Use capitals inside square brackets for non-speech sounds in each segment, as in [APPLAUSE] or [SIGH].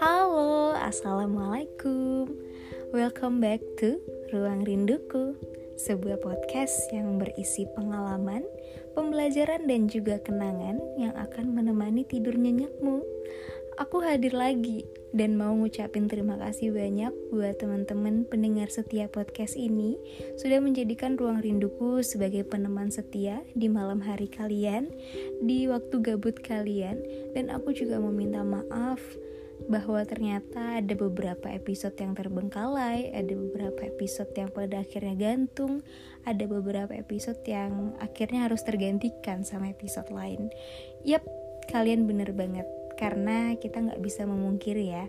Halo, Assalamualaikum. Welcome back to Ruang Rinduku Sebuah podcast yang berisi pengalaman, pembelajaran dan juga kenangan yang akan menemani tidur nyenyakmu Aku hadir lagi dan mau ngucapin terima kasih banyak buat teman-teman pendengar setia podcast ini. Sudah menjadikan ruang rinduku sebagai peneman setia di malam hari kalian, di waktu gabut kalian, dan aku juga meminta maaf bahwa ternyata ada beberapa episode yang terbengkalai, ada beberapa episode yang pada akhirnya gantung, ada beberapa episode yang akhirnya harus tergantikan sama episode lain. Yap, kalian bener banget karena kita nggak bisa memungkiri ya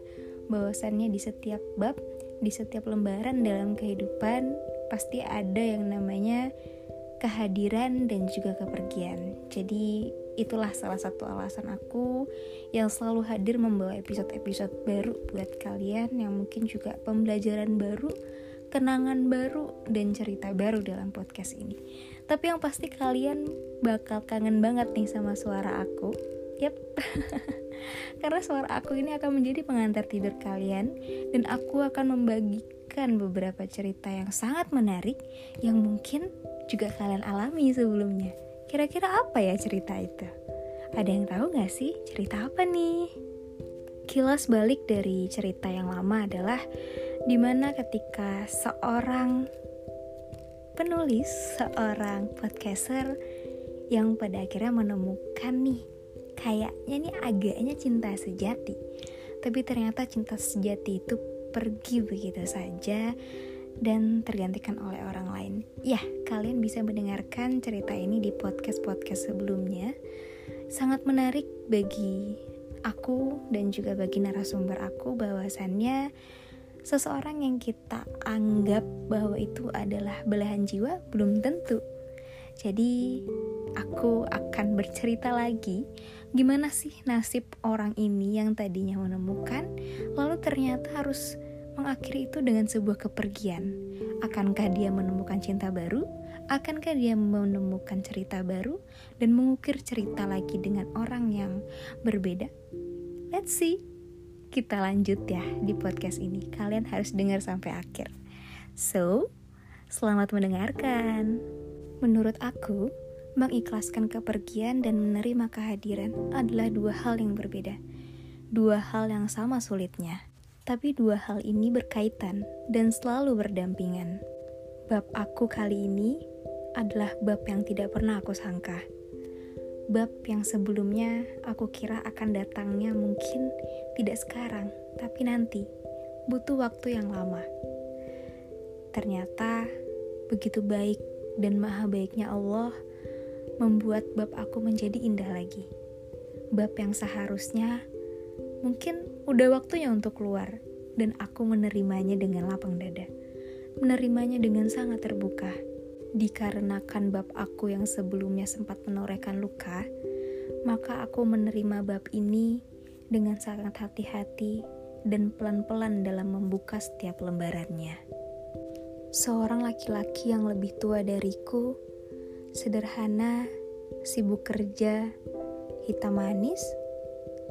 bahwasannya di setiap bab di setiap lembaran dalam kehidupan pasti ada yang namanya kehadiran dan juga kepergian. Jadi itulah salah satu alasan aku yang selalu hadir membawa episode-episode baru buat kalian yang mungkin juga pembelajaran baru kenangan baru dan cerita baru dalam podcast ini. Tapi yang pasti kalian bakal kangen banget nih sama suara aku Yap [LAUGHS] karena suara aku ini akan menjadi pengantar tidur kalian dan aku akan membagikan beberapa cerita yang sangat menarik yang mungkin juga kalian alami sebelumnya. Kira-kira apa ya cerita itu? Ada yang tahu gak sih cerita apa nih? Kilas balik dari cerita yang lama adalah di mana ketika seorang penulis, seorang podcaster yang pada akhirnya menemukan nih kayaknya nih agaknya cinta sejati tapi ternyata cinta sejati itu pergi begitu saja dan tergantikan oleh orang lain. Ya, kalian bisa mendengarkan cerita ini di podcast-podcast sebelumnya. Sangat menarik bagi aku dan juga bagi narasumber aku bahwasannya seseorang yang kita anggap bahwa itu adalah belahan jiwa belum tentu. Jadi, aku akan bercerita lagi gimana sih nasib orang ini yang tadinya menemukan, lalu ternyata harus mengakhiri itu dengan sebuah kepergian. Akankah dia menemukan cinta baru? Akankah dia menemukan cerita baru dan mengukir cerita lagi dengan orang yang berbeda? Let's see. Kita lanjut ya di podcast ini. Kalian harus dengar sampai akhir. So, selamat mendengarkan. Menurut aku, mengikhlaskan kepergian dan menerima kehadiran adalah dua hal yang berbeda. Dua hal yang sama sulitnya, tapi dua hal ini berkaitan dan selalu berdampingan. Bab aku kali ini adalah bab yang tidak pernah aku sangka. Bab yang sebelumnya aku kira akan datangnya mungkin tidak sekarang, tapi nanti butuh waktu yang lama. Ternyata begitu baik dan maha baiknya Allah membuat bab aku menjadi indah lagi. Bab yang seharusnya mungkin udah waktunya untuk keluar dan aku menerimanya dengan lapang dada. Menerimanya dengan sangat terbuka. Dikarenakan bab aku yang sebelumnya sempat menorehkan luka, maka aku menerima bab ini dengan sangat hati-hati dan pelan-pelan dalam membuka setiap lembarannya. Seorang laki-laki yang lebih tua dariku Sederhana, sibuk kerja, hitam manis,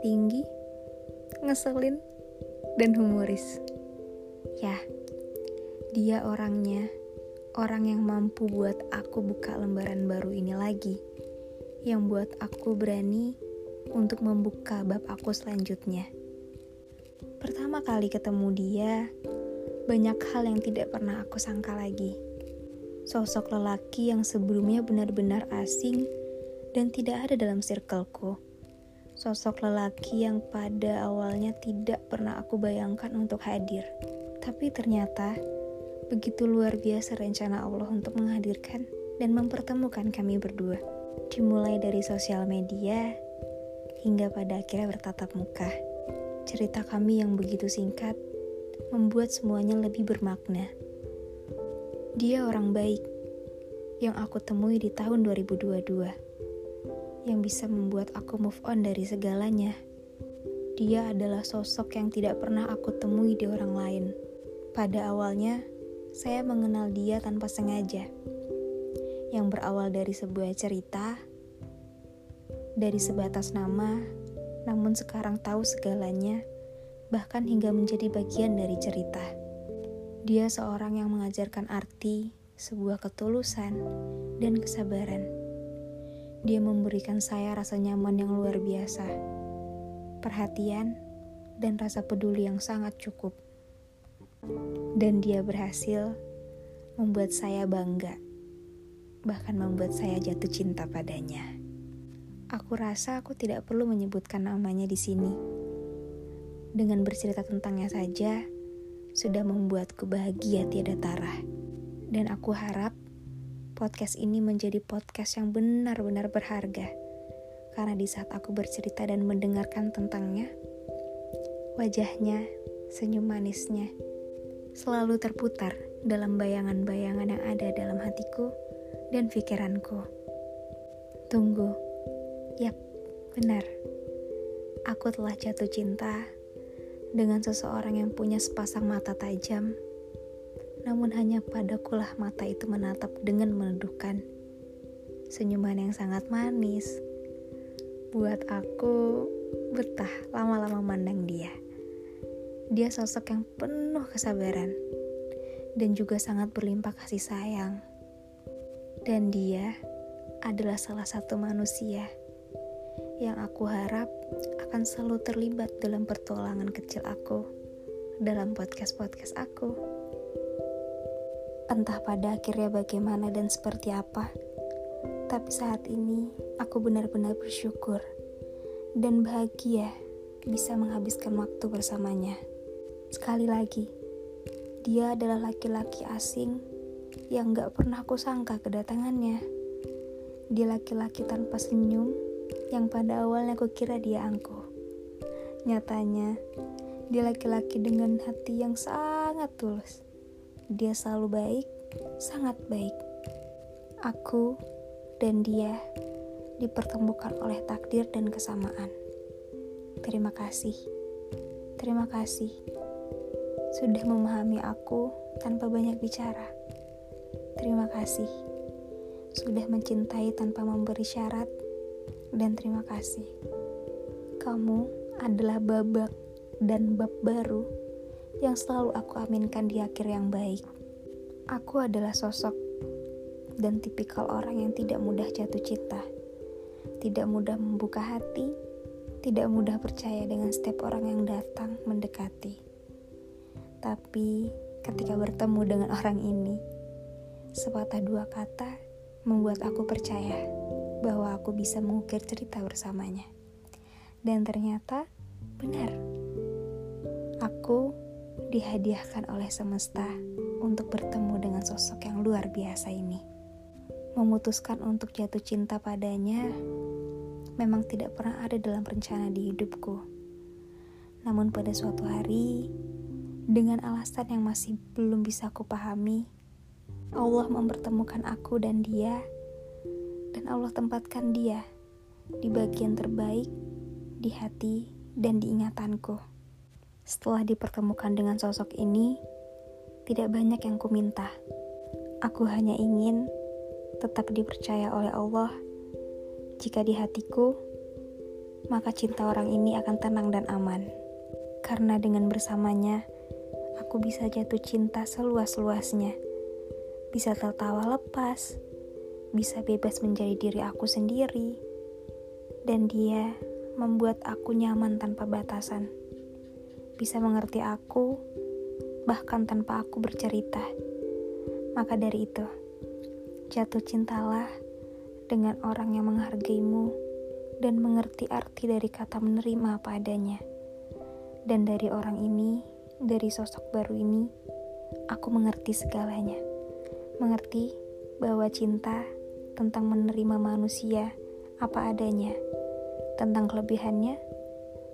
tinggi, ngeselin, dan humoris. Ya, dia orangnya, orang yang mampu buat aku buka lembaran baru ini lagi, yang buat aku berani untuk membuka bab aku selanjutnya. Pertama kali ketemu dia, banyak hal yang tidak pernah aku sangka lagi sosok lelaki yang sebelumnya benar-benar asing dan tidak ada dalam circleku. Sosok lelaki yang pada awalnya tidak pernah aku bayangkan untuk hadir. Tapi ternyata begitu luar biasa rencana Allah untuk menghadirkan dan mempertemukan kami berdua. Dimulai dari sosial media hingga pada akhirnya bertatap muka. Cerita kami yang begitu singkat membuat semuanya lebih bermakna. Dia orang baik yang aku temui di tahun 2022 yang bisa membuat aku move on dari segalanya. Dia adalah sosok yang tidak pernah aku temui di orang lain. Pada awalnya, saya mengenal dia tanpa sengaja. Yang berawal dari sebuah cerita Dari sebatas nama, namun sekarang tahu segalanya, bahkan hingga menjadi bagian dari cerita. Dia seorang yang mengajarkan arti, sebuah ketulusan, dan kesabaran. Dia memberikan saya rasa nyaman yang luar biasa, perhatian, dan rasa peduli yang sangat cukup. Dan dia berhasil membuat saya bangga, bahkan membuat saya jatuh cinta padanya. Aku rasa aku tidak perlu menyebutkan namanya di sini. Dengan bercerita tentangnya saja, sudah membuatku bahagia tiada tarah. Dan aku harap podcast ini menjadi podcast yang benar-benar berharga. Karena di saat aku bercerita dan mendengarkan tentangnya, wajahnya, senyum manisnya, selalu terputar dalam bayangan-bayangan yang ada dalam hatiku dan pikiranku. Tunggu, yap, benar. Aku telah jatuh cinta dengan seseorang yang punya sepasang mata tajam, namun hanya padakulah mata itu menatap dengan meneduhkan. Senyuman yang sangat manis, buat aku betah lama-lama mandang dia. Dia sosok yang penuh kesabaran dan juga sangat berlimpah kasih sayang. Dan dia adalah salah satu manusia yang aku harap akan selalu terlibat dalam pertolongan kecil aku dalam podcast-podcast aku. Entah pada akhirnya bagaimana dan seperti apa, tapi saat ini aku benar-benar bersyukur dan bahagia bisa menghabiskan waktu bersamanya. Sekali lagi, dia adalah laki-laki asing yang gak pernah aku sangka kedatangannya. Dia laki-laki tanpa senyum yang pada awalnya aku kira dia angkuh. Nyatanya, dia laki-laki dengan hati yang sangat tulus. Dia selalu baik, sangat baik. Aku dan dia dipertemukan oleh takdir dan kesamaan. Terima kasih. Terima kasih sudah memahami aku tanpa banyak bicara. Terima kasih sudah mencintai tanpa memberi syarat, dan terima kasih kamu adalah babak dan bab baru yang selalu aku aminkan di akhir yang baik. Aku adalah sosok dan tipikal orang yang tidak mudah jatuh cinta, tidak mudah membuka hati, tidak mudah percaya dengan setiap orang yang datang mendekati. Tapi ketika bertemu dengan orang ini, sepatah dua kata membuat aku percaya bahwa aku bisa mengukir cerita bersamanya. Dan ternyata benar. Aku dihadiahkan oleh semesta untuk bertemu dengan sosok yang luar biasa ini. Memutuskan untuk jatuh cinta padanya memang tidak pernah ada dalam rencana di hidupku. Namun pada suatu hari, dengan alasan yang masih belum bisa aku pahami, Allah mempertemukan aku dan dia, dan Allah tempatkan dia di bagian terbaik di hati dan diingatanku. Setelah dipertemukan dengan sosok ini, tidak banyak yang ku minta. Aku hanya ingin tetap dipercaya oleh Allah. Jika di hatiku, maka cinta orang ini akan tenang dan aman. Karena dengan bersamanya, aku bisa jatuh cinta seluas-luasnya. Bisa tertawa lepas, bisa bebas menjadi diri aku sendiri. Dan dia membuat aku nyaman tanpa batasan. Bisa mengerti aku, bahkan tanpa aku bercerita. Maka dari itu, jatuh cintalah dengan orang yang menghargaimu dan mengerti arti dari kata menerima apa adanya. Dan dari orang ini, dari sosok baru ini, aku mengerti segalanya. Mengerti bahwa cinta tentang menerima manusia apa adanya, tentang kelebihannya,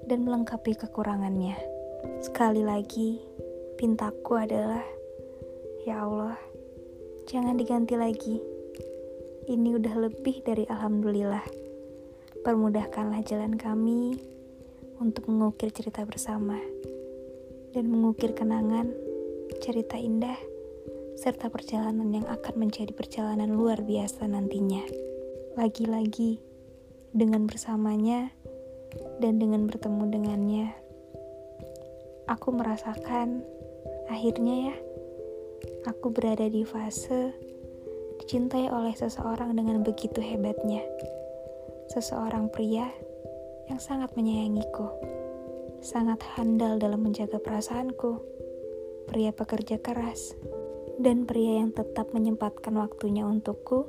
dan melengkapi kekurangannya. Sekali lagi, pintaku adalah, Ya Allah, jangan diganti lagi. Ini udah lebih dari Alhamdulillah. Permudahkanlah jalan kami untuk mengukir cerita bersama dan mengukir kenangan, cerita indah, serta perjalanan yang akan menjadi perjalanan luar biasa nantinya. Lagi-lagi, dengan bersamanya dan dengan bertemu dengannya, aku merasakan akhirnya ya, aku berada di fase dicintai oleh seseorang dengan begitu hebatnya. Seseorang pria yang sangat menyayangiku, sangat handal dalam menjaga perasaanku, pria pekerja keras, dan pria yang tetap menyempatkan waktunya untukku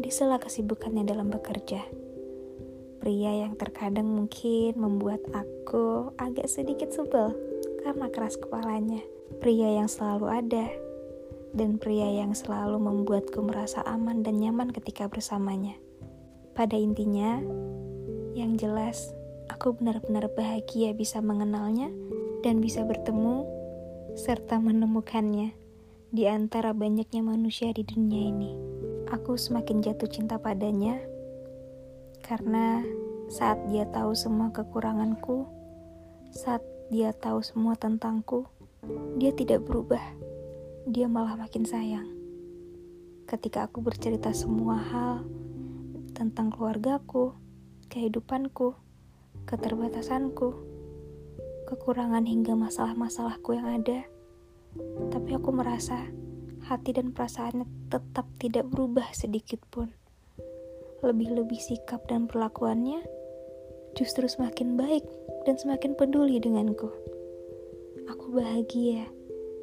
di sela kesibukannya dalam bekerja. Pria yang terkadang mungkin membuat aku agak sedikit sebel karena keras kepalanya. Pria yang selalu ada dan pria yang selalu membuatku merasa aman dan nyaman ketika bersamanya. Pada intinya, yang jelas aku benar-benar bahagia bisa mengenalnya dan bisa bertemu serta menemukannya di antara banyaknya manusia di dunia ini. Aku semakin jatuh cinta padanya karena saat dia tahu semua kekuranganku, saat dia tahu semua tentangku, dia tidak berubah. Dia malah makin sayang. Ketika aku bercerita semua hal tentang keluargaku, kehidupanku, keterbatasanku, kekurangan hingga masalah-masalahku yang ada, tapi aku merasa hati dan perasaannya tetap tidak berubah sedikit pun lebih-lebih sikap dan perlakuannya justru semakin baik dan semakin peduli denganku. Aku bahagia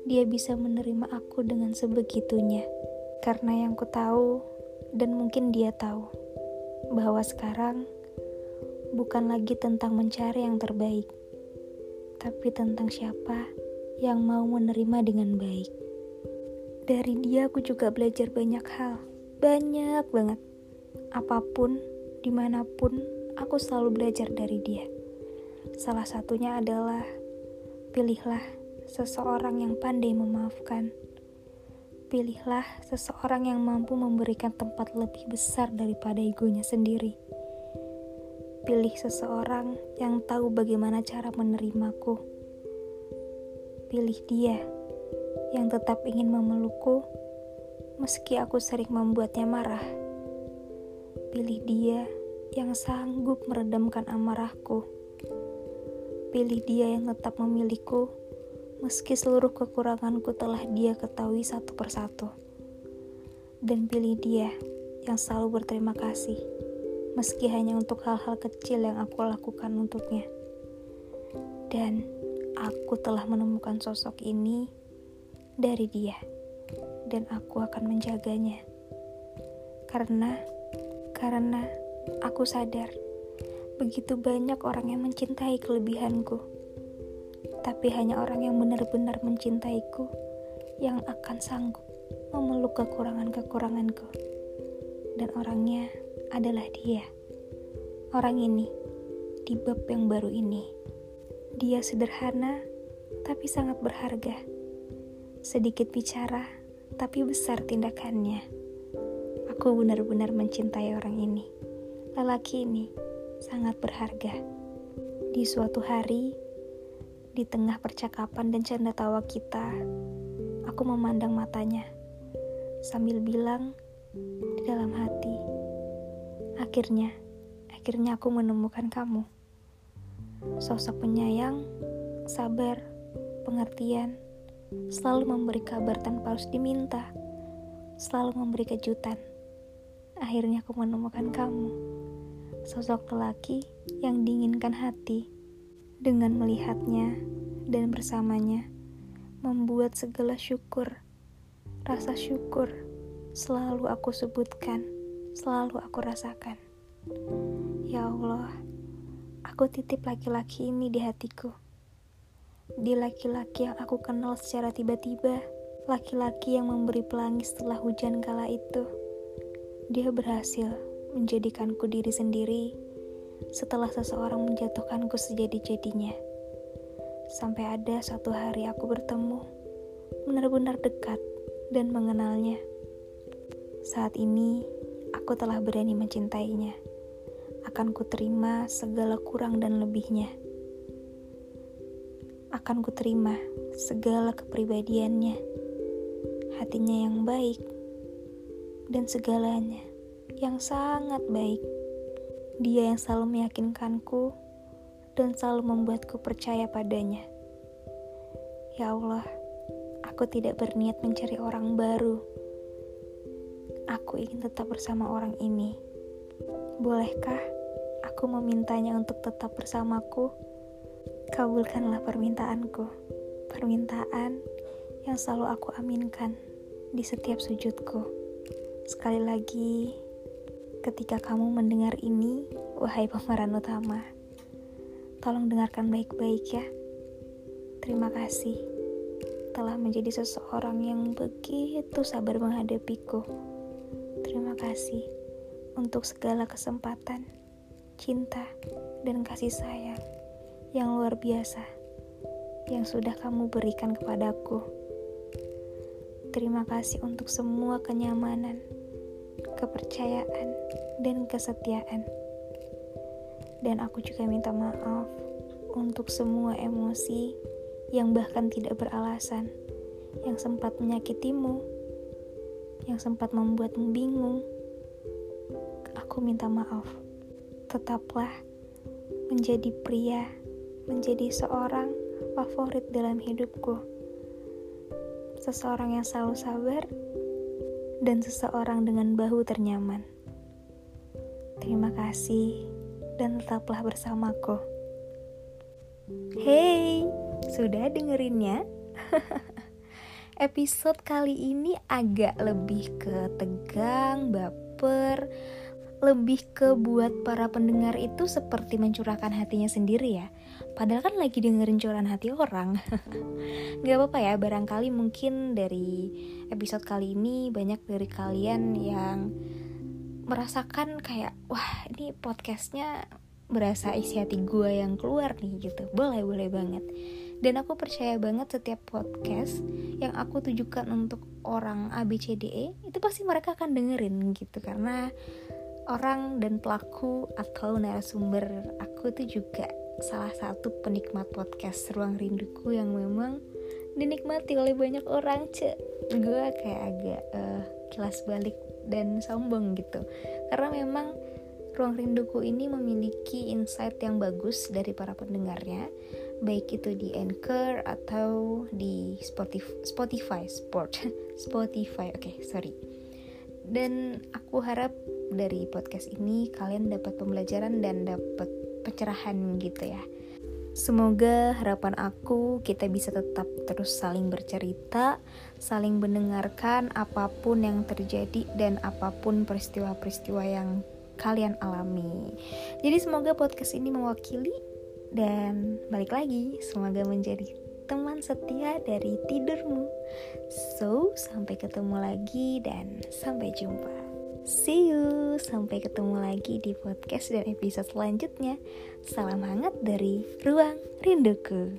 dia bisa menerima aku dengan sebegitunya. Karena yang ku tahu dan mungkin dia tahu bahwa sekarang bukan lagi tentang mencari yang terbaik, tapi tentang siapa yang mau menerima dengan baik. Dari dia aku juga belajar banyak hal, banyak banget apa pun, di mana pun, aku selalu belajar dari dia. Salah satunya adalah pilihlah seseorang yang pandai memaafkan. Pilihlah seseorang yang mampu memberikan tempat lebih besar daripada egonya sendiri. Pilih seseorang yang tahu bagaimana cara menerimaku. Pilih dia yang tetap ingin memelukku meski aku sering membuatnya marah. Pilih dia yang sanggup meredamkan amarahku. Pilih dia yang tetap memiliku, meski seluruh kekuranganku telah dia ketahui satu persatu. Dan pilih dia yang selalu berterima kasih, meski hanya untuk hal-hal kecil yang aku lakukan untuknya. Dan aku telah menemukan sosok ini dari dia, dan aku akan menjaganya. Karena karena aku sadar begitu banyak orang yang mencintai kelebihanku, tapi hanya orang yang benar-benar mencintaiku yang akan sanggup memeluk kekurangan-kekuranganku, dan orangnya adalah dia. Orang ini di bab yang baru ini, dia sederhana tapi sangat berharga, sedikit bicara tapi besar tindakannya. Aku benar-benar mencintai orang ini. Lelaki ini sangat berharga. Di suatu hari, di tengah percakapan dan canda tawa kita, aku memandang matanya sambil bilang di dalam hati, "Akhirnya, akhirnya aku menemukan kamu." Sosok penyayang, sabar, pengertian, selalu memberi kabar tanpa harus diminta, selalu memberi kejutan akhirnya aku menemukan kamu, sosok lelaki yang diinginkan hati. Dengan melihatnya dan bersamanya, membuat segala syukur, rasa syukur selalu aku sebutkan, selalu aku rasakan. Ya Allah, aku titip laki-laki ini di hatiku. Di laki-laki yang aku kenal secara tiba-tiba, laki-laki yang memberi pelangi setelah hujan kala itu dia berhasil menjadikanku diri sendiri setelah seseorang menjatuhkanku sejadi-jadinya. Sampai ada satu hari aku bertemu, benar-benar dekat dan mengenalnya. Saat ini, aku telah berani mencintainya. Akan ku terima segala kurang dan lebihnya. Akan ku terima segala kepribadiannya. Hatinya yang baik, dan segalanya yang sangat baik. Dia yang selalu meyakinkanku dan selalu membuatku percaya padanya. Ya Allah, aku tidak berniat mencari orang baru. Aku ingin tetap bersama orang ini. Bolehkah aku memintanya untuk tetap bersamaku? Kabulkanlah permintaanku. Permintaan yang selalu aku aminkan di setiap sujudku. Sekali lagi, ketika kamu mendengar ini, wahai pemeran utama, tolong dengarkan baik-baik ya. Terima kasih telah menjadi seseorang yang begitu sabar menghadapiku. Terima kasih untuk segala kesempatan, cinta, dan kasih sayang yang luar biasa yang sudah kamu berikan kepadaku. Terima kasih untuk semua kenyamanan, kepercayaan, dan kesetiaan. Dan aku juga minta maaf untuk semua emosi yang bahkan tidak beralasan, yang sempat menyakitimu, yang sempat membuatmu bingung. Aku minta maaf. Tetaplah menjadi pria, menjadi seorang favorit dalam hidupku. Seseorang yang selalu sabar dan seseorang dengan bahu ternyaman. Terima kasih dan tetaplah bersamaku. Hey, sudah dengerinnya? [LAUGHS] Episode kali ini agak lebih ke tegang, baper, lebih ke buat para pendengar itu seperti mencurahkan hatinya sendiri ya. Padahal kan lagi dengerin curahan hati orang. [LAUGHS] Gak apa-apa ya, barangkali mungkin dari episode kali ini banyak dari kalian yang merasakan kayak, wah ini podcastnya berasa isi hati gue yang keluar nih gitu boleh boleh banget dan aku percaya banget setiap podcast yang aku tujukan untuk orang ABCDE itu pasti mereka akan dengerin gitu karena orang dan pelaku atau narasumber aku itu juga salah satu penikmat podcast ruang rinduku yang memang dinikmati oleh banyak orang cek gue kayak agak uh, kelas balik dan sombong gitu karena memang Ruang Rinduku ini memiliki insight yang bagus dari para pendengarnya, baik itu di Anchor atau di Spotify, Spotify Sport, [LAUGHS] Spotify. Oke, okay, sorry. Dan aku harap dari podcast ini kalian dapat pembelajaran dan dapat pencerahan gitu ya. Semoga harapan aku kita bisa tetap terus saling bercerita, saling mendengarkan apa pun yang terjadi dan apa pun peristiwa-peristiwa yang kalian alami. Jadi semoga podcast ini mewakili dan balik lagi semoga menjadi teman setia dari tidurmu. So, sampai ketemu lagi dan sampai jumpa. See you, sampai ketemu lagi di podcast dan episode selanjutnya. Salam hangat dari Ruang Rinduku.